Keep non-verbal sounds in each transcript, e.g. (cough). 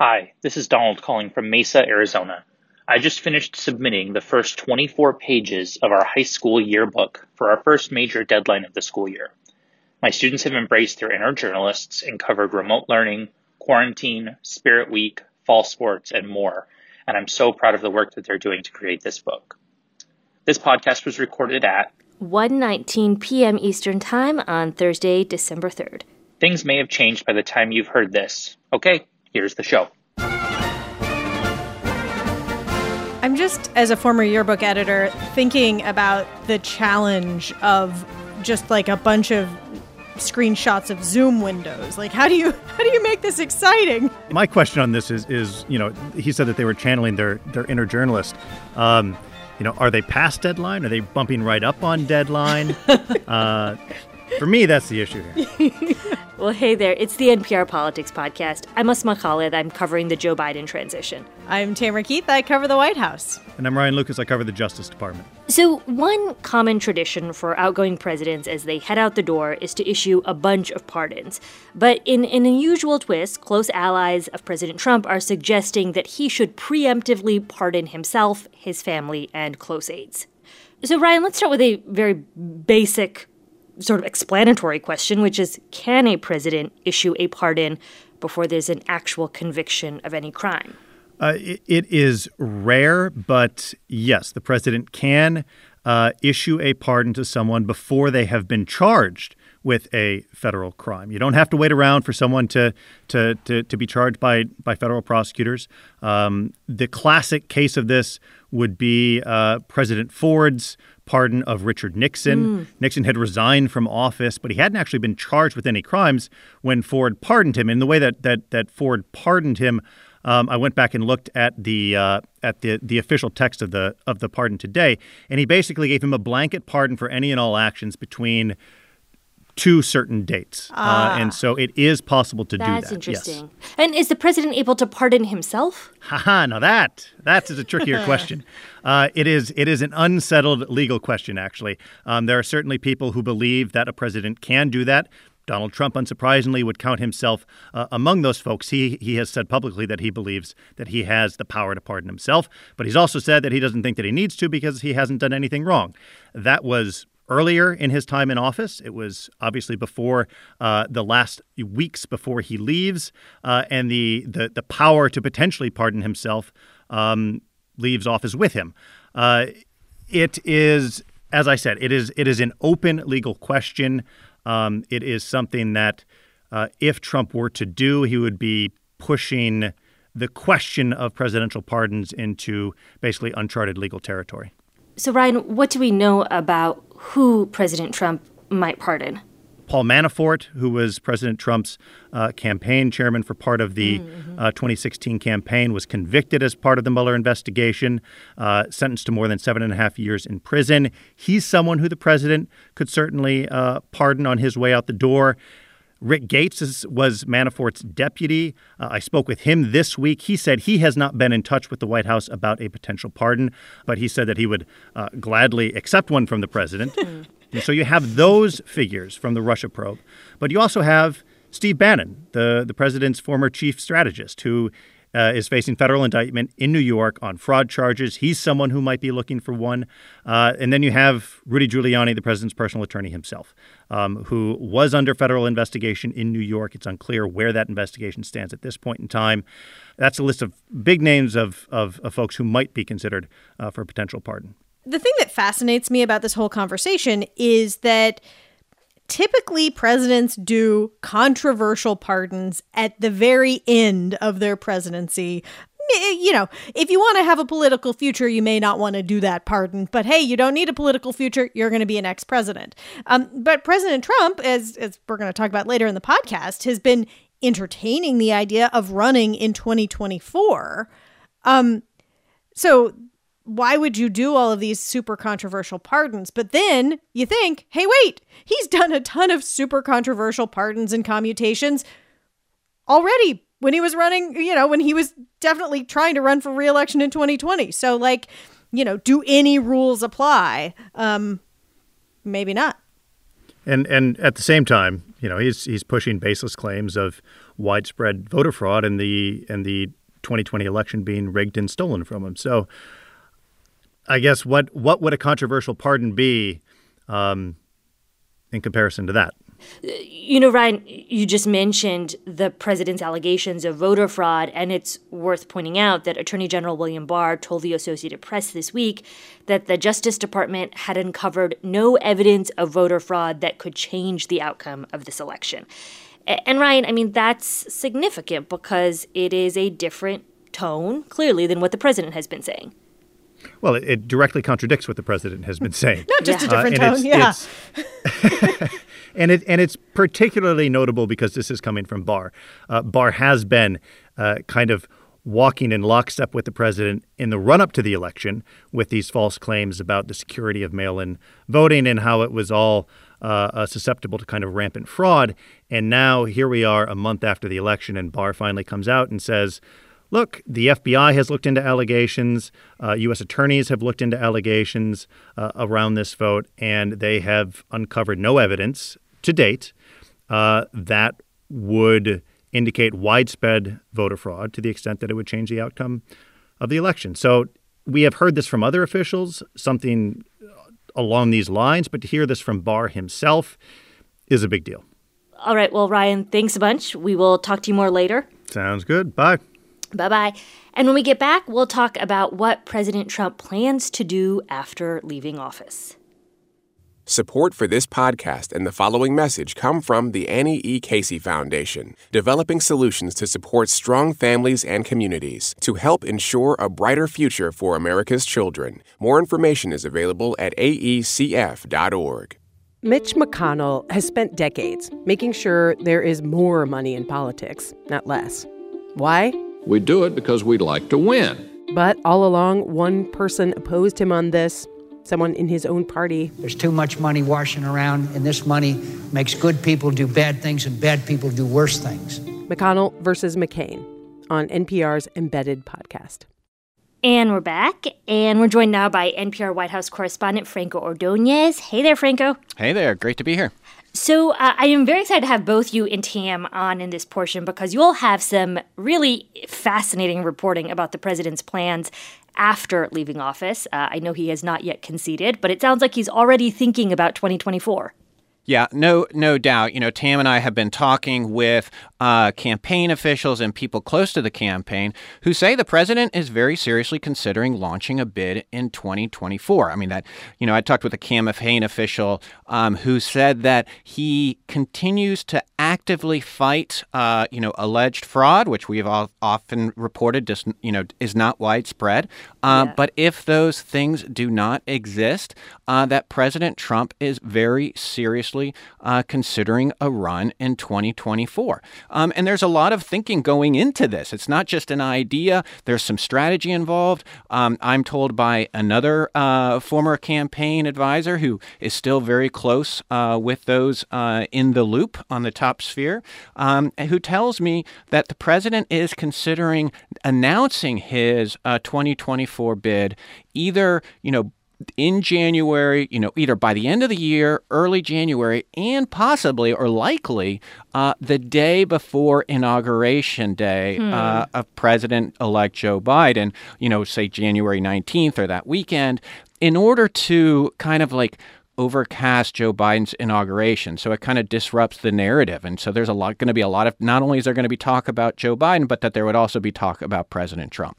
Hi, this is Donald calling from Mesa, Arizona. I just finished submitting the first 24 pages of our high school yearbook for our first major deadline of the school year. My students have embraced their inner journalists and covered remote learning, quarantine, spirit week, fall sports, and more, and I'm so proud of the work that they're doing to create this book. This podcast was recorded at 1:19 p.m. Eastern Time on Thursday, December 3rd. Things may have changed by the time you've heard this. Okay, Here's the show. I'm just, as a former yearbook editor, thinking about the challenge of just like a bunch of screenshots of Zoom windows. Like, how do you (laughs) how do you make this exciting? My question on this is is you know he said that they were channeling their their inner journalist. Um, you know, are they past deadline? Are they bumping right up on deadline? (laughs) uh, for me, that's the issue here. (laughs) well, hey there. It's the NPR Politics Podcast. I'm Asma Khalid. I'm covering the Joe Biden transition. I'm Tamara Keith. I cover the White House. And I'm Ryan Lucas. I cover the Justice Department. So, one common tradition for outgoing presidents as they head out the door is to issue a bunch of pardons. But in an unusual twist, close allies of President Trump are suggesting that he should preemptively pardon himself, his family, and close aides. So, Ryan, let's start with a very basic sort of explanatory question, which is can a president issue a pardon before there's an actual conviction of any crime? Uh, it, it is rare, but yes, the president can uh, issue a pardon to someone before they have been charged with a federal crime. You don't have to wait around for someone to to to, to be charged by by federal prosecutors. Um, the classic case of this would be uh, President Ford's pardon of Richard Nixon. Mm. Nixon had resigned from office, but he hadn't actually been charged with any crimes when Ford pardoned him. In the way that that that Ford pardoned him, um, I went back and looked at the uh, at the the official text of the of the pardon today, and he basically gave him a blanket pardon for any and all actions between to certain dates. Ah. Uh, and so it is possible to that's do that. That's interesting. Yes. And is the president able to pardon himself? Haha, now that that is a trickier (laughs) question. Uh, it is it is an unsettled legal question, actually. Um, there are certainly people who believe that a president can do that. Donald Trump, unsurprisingly, would count himself uh, among those folks. He he has said publicly that he believes that he has the power to pardon himself, but he's also said that he doesn't think that he needs to because he hasn't done anything wrong. That was earlier in his time in office. It was obviously before uh, the last weeks before he leaves, uh, and the, the the power to potentially pardon himself um, leaves office with him. Uh, it is, as I said, it is it is an open legal question. Um, it is something that, uh, if Trump were to do, he would be pushing the question of presidential pardons into basically uncharted legal territory. So, Ryan, what do we know about who President Trump might pardon? Paul Manafort, who was President Trump's uh, campaign chairman for part of the mm-hmm. uh, 2016 campaign, was convicted as part of the Mueller investigation, uh, sentenced to more than seven and a half years in prison. He's someone who the president could certainly uh, pardon on his way out the door. Rick Gates is, was Manafort's deputy. Uh, I spoke with him this week. He said he has not been in touch with the White House about a potential pardon, but he said that he would uh, gladly accept one from the president. (laughs) and so you have those figures from the Russia probe, but you also have Steve Bannon, the, the president's former chief strategist, who uh, is facing federal indictment in New York on fraud charges. He's someone who might be looking for one. Uh, and then you have Rudy Giuliani, the president's personal attorney himself, um, who was under federal investigation in New York. It's unclear where that investigation stands at this point in time. That's a list of big names of, of, of folks who might be considered uh, for a potential pardon. The thing that fascinates me about this whole conversation is that typically presidents do controversial pardons at the very end of their presidency. You know, if you want to have a political future, you may not want to do that pardon. But hey, you don't need a political future. You're going to be an ex president. Um, but President Trump, as, as we're going to talk about later in the podcast, has been entertaining the idea of running in 2024. Um, so why would you do all of these super controversial pardons? But then you think, hey, wait, he's done a ton of super controversial pardons and commutations already when he was running, you know, when he was definitely trying to run for reelection in 2020. So, like, you know, do any rules apply? Um, maybe not. And and at the same time, you know, he's he's pushing baseless claims of widespread voter fraud and the and the 2020 election being rigged and stolen from him. So, I guess what what would a controversial pardon be um, in comparison to that? You know, Ryan, you just mentioned the president's allegations of voter fraud, and it's worth pointing out that Attorney General William Barr told the Associated Press this week that the Justice Department had uncovered no evidence of voter fraud that could change the outcome of this election. And Ryan, I mean, that's significant because it is a different tone, clearly, than what the president has been saying. Well, it, it directly contradicts what the president has been saying. (laughs) Not just yeah. a different uh, tone, yeah. and it and it's particularly notable because this is coming from Barr. Uh, Barr has been uh, kind of walking in lockstep with the president in the run up to the election with these false claims about the security of mail in voting and how it was all uh, uh, susceptible to kind of rampant fraud. And now here we are a month after the election, and Barr finally comes out and says, Look, the FBI has looked into allegations. Uh, U.S. attorneys have looked into allegations uh, around this vote, and they have uncovered no evidence to date uh, that would indicate widespread voter fraud to the extent that it would change the outcome of the election. So we have heard this from other officials, something along these lines, but to hear this from Barr himself is a big deal. All right. Well, Ryan, thanks a bunch. We will talk to you more later. Sounds good. Bye. Bye bye. And when we get back, we'll talk about what President Trump plans to do after leaving office. Support for this podcast and the following message come from the Annie E. Casey Foundation, developing solutions to support strong families and communities to help ensure a brighter future for America's children. More information is available at aecf.org. Mitch McConnell has spent decades making sure there is more money in politics, not less. Why? We do it because we'd like to win. But all along, one person opposed him on this someone in his own party. There's too much money washing around, and this money makes good people do bad things and bad people do worse things. McConnell versus McCain on NPR's Embedded podcast. And we're back, and we're joined now by NPR White House correspondent Franco Ordoñez. Hey there, Franco. Hey there. Great to be here. So uh, I am very excited to have both you and Tam on in this portion because you'll have some really fascinating reporting about the president's plans after leaving office. Uh, I know he has not yet conceded, but it sounds like he's already thinking about 2024. Yeah, no, no doubt. You know, Tam and I have been talking with uh, campaign officials and people close to the campaign who say the president is very seriously considering launching a bid in 2024. I mean, that, you know, I talked with a campaign official um, who said that he continues to actively fight, uh, you know, alleged fraud, which we have often reported, just, you know, is not widespread. Uh, yeah. But if those things do not exist, uh, that President Trump is very seriously uh, considering a run in 2024. Um, and there's a lot of thinking going into this. It's not just an idea, there's some strategy involved. Um, I'm told by another uh, former campaign advisor who is still very close uh, with those uh, in the loop on the top sphere, um, who tells me that the president is considering announcing his uh, 2024 bid either, you know, in January, you know, either by the end of the year, early January, and possibly or likely uh, the day before Inauguration Day hmm. uh, of President elect Joe Biden, you know, say January 19th or that weekend, in order to kind of like overcast Joe Biden's inauguration. So it kind of disrupts the narrative. And so there's a lot going to be a lot of not only is there going to be talk about Joe Biden, but that there would also be talk about President Trump.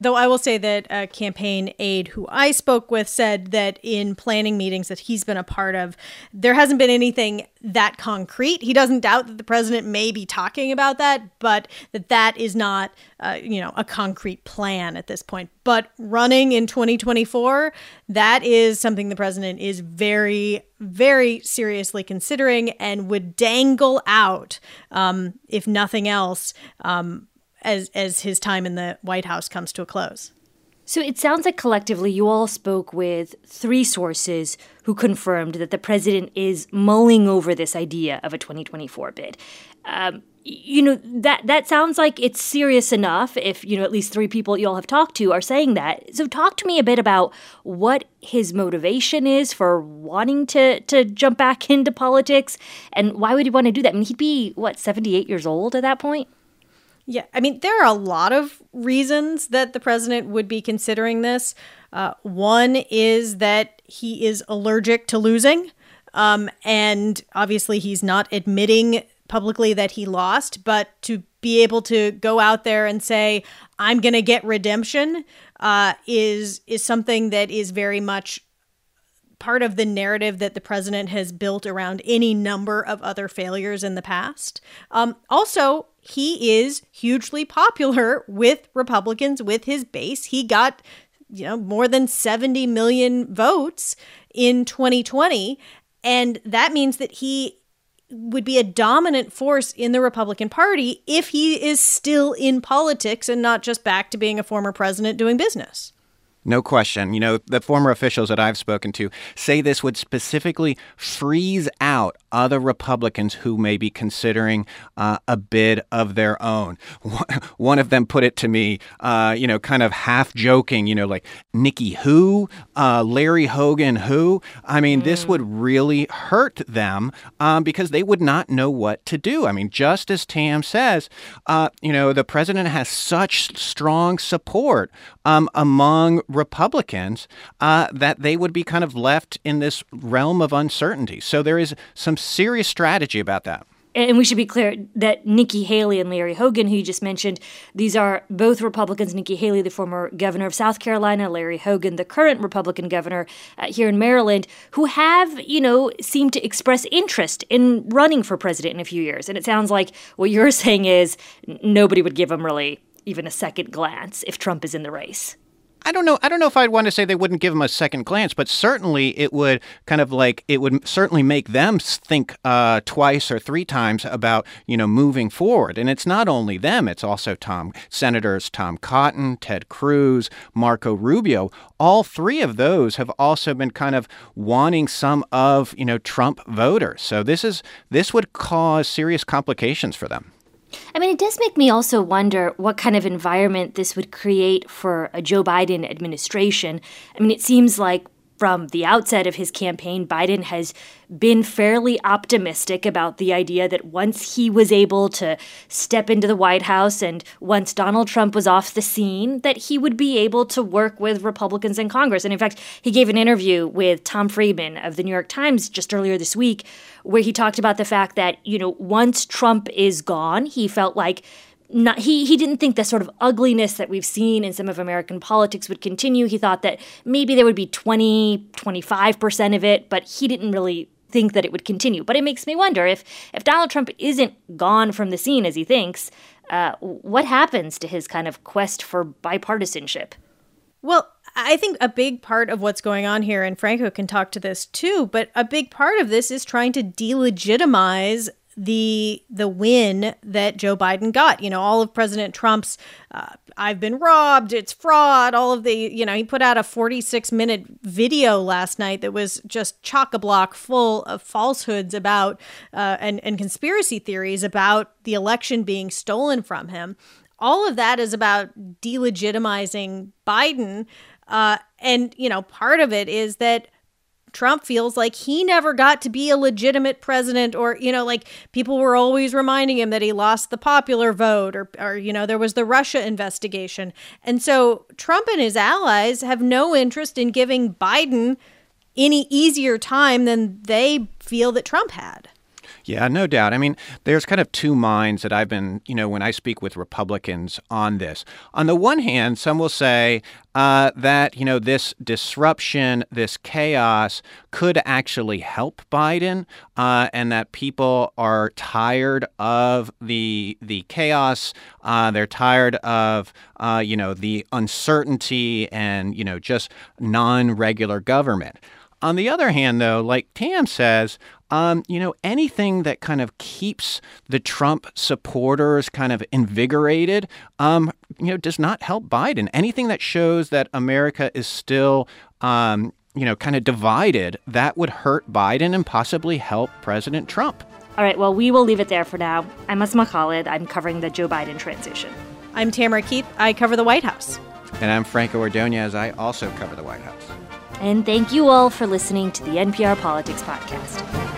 Though I will say that a campaign aide who I spoke with said that in planning meetings that he's been a part of, there hasn't been anything that concrete. He doesn't doubt that the president may be talking about that, but that that is not, uh, you know, a concrete plan at this point. But running in 2024, that is something the president is very, very seriously considering and would dangle out, um, if nothing else, um, as as his time in the White House comes to a close. So it sounds like collectively you all spoke with three sources who confirmed that the president is mulling over this idea of a 2024 bid. Um, you know that that sounds like it's serious enough if you know at least three people you all have talked to are saying that so talk to me a bit about what his motivation is for wanting to to jump back (laughs) into politics and why would he want to do that i mean he'd be what 78 years old at that point yeah, I mean, there are a lot of reasons that the president would be considering this. Uh, one is that he is allergic to losing. Um, and obviously, he's not admitting publicly that he lost, but to be able to go out there and say, I'm going to get redemption uh, is, is something that is very much part of the narrative that the president has built around any number of other failures in the past. Um, also, he is hugely popular with Republicans, with his base. He got, you know, more than 70 million votes in 2020. And that means that he would be a dominant force in the Republican Party if he is still in politics and not just back to being a former president doing business. No question. You know, the former officials that I've spoken to say this would specifically freeze out other Republicans who may be considering uh, a bid of their own. (laughs) One of them put it to me, uh, you know, kind of half joking, you know, like Nikki who, uh, Larry Hogan who. I mean, mm. this would really hurt them um, because they would not know what to do. I mean, just as Tam says, uh, you know, the president has such strong support um, among Republicans uh, that they would be kind of left in this realm of uncertainty. So there is some serious strategy about that. And we should be clear that Nikki Haley and Larry Hogan, who you just mentioned, these are both Republicans. Nikki Haley, the former governor of South Carolina, Larry Hogan, the current Republican governor uh, here in Maryland, who have, you know, seemed to express interest in running for president in a few years. And it sounds like what you're (laughs) saying is nobody would give them really even a second glance if Trump is in the race. I don't know. I don't know if I'd want to say they wouldn't give him a second glance, but certainly it would kind of like it would certainly make them think uh, twice or three times about you know moving forward. And it's not only them; it's also Tom Senators Tom Cotton, Ted Cruz, Marco Rubio. All three of those have also been kind of wanting some of you know Trump voters. So this is this would cause serious complications for them. I mean, it does make me also wonder what kind of environment this would create for a Joe Biden administration. I mean, it seems like from the outset of his campaign, Biden has been fairly optimistic about the idea that once he was able to step into the White House and once Donald Trump was off the scene, that he would be able to work with Republicans in Congress. And in fact, he gave an interview with Tom Friedman of the New York Times just earlier this week where he talked about the fact that, you know, once Trump is gone, he felt like not he he didn't think the sort of ugliness that we've seen in some of American politics would continue. He thought that maybe there would be 20, 25% of it, but he didn't really think that it would continue. But it makes me wonder if if Donald Trump isn't gone from the scene as he thinks, uh, what happens to his kind of quest for bipartisanship? Well, I think a big part of what's going on here, and Franco can talk to this too, but a big part of this is trying to delegitimize the the win that Joe Biden got. You know, all of President Trump's uh, "I've been robbed," it's fraud. All of the you know, he put out a 46 minute video last night that was just chock a block full of falsehoods about uh, and and conspiracy theories about the election being stolen from him. All of that is about delegitimizing Biden. Uh, and, you know, part of it is that Trump feels like he never got to be a legitimate president, or, you know, like people were always reminding him that he lost the popular vote, or, or, you know, there was the Russia investigation. And so Trump and his allies have no interest in giving Biden any easier time than they feel that Trump had. Yeah, no doubt. I mean, there's kind of two minds that I've been, you know, when I speak with Republicans on this. On the one hand, some will say uh, that, you know, this disruption, this chaos could actually help Biden uh, and that people are tired of the, the chaos. Uh, they're tired of, uh, you know, the uncertainty and, you know, just non regular government. On the other hand, though, like Tam says, um, you know, anything that kind of keeps the Trump supporters kind of invigorated, um, you know, does not help Biden. Anything that shows that America is still, um, you know, kind of divided, that would hurt Biden and possibly help President Trump. All right, well, we will leave it there for now. I'm Asma Khalid. I'm covering the Joe Biden transition. I'm Tamara Keith. I cover the White House. And I'm Franco Ordoñez. I also cover the White House. And thank you all for listening to the NPR Politics Podcast.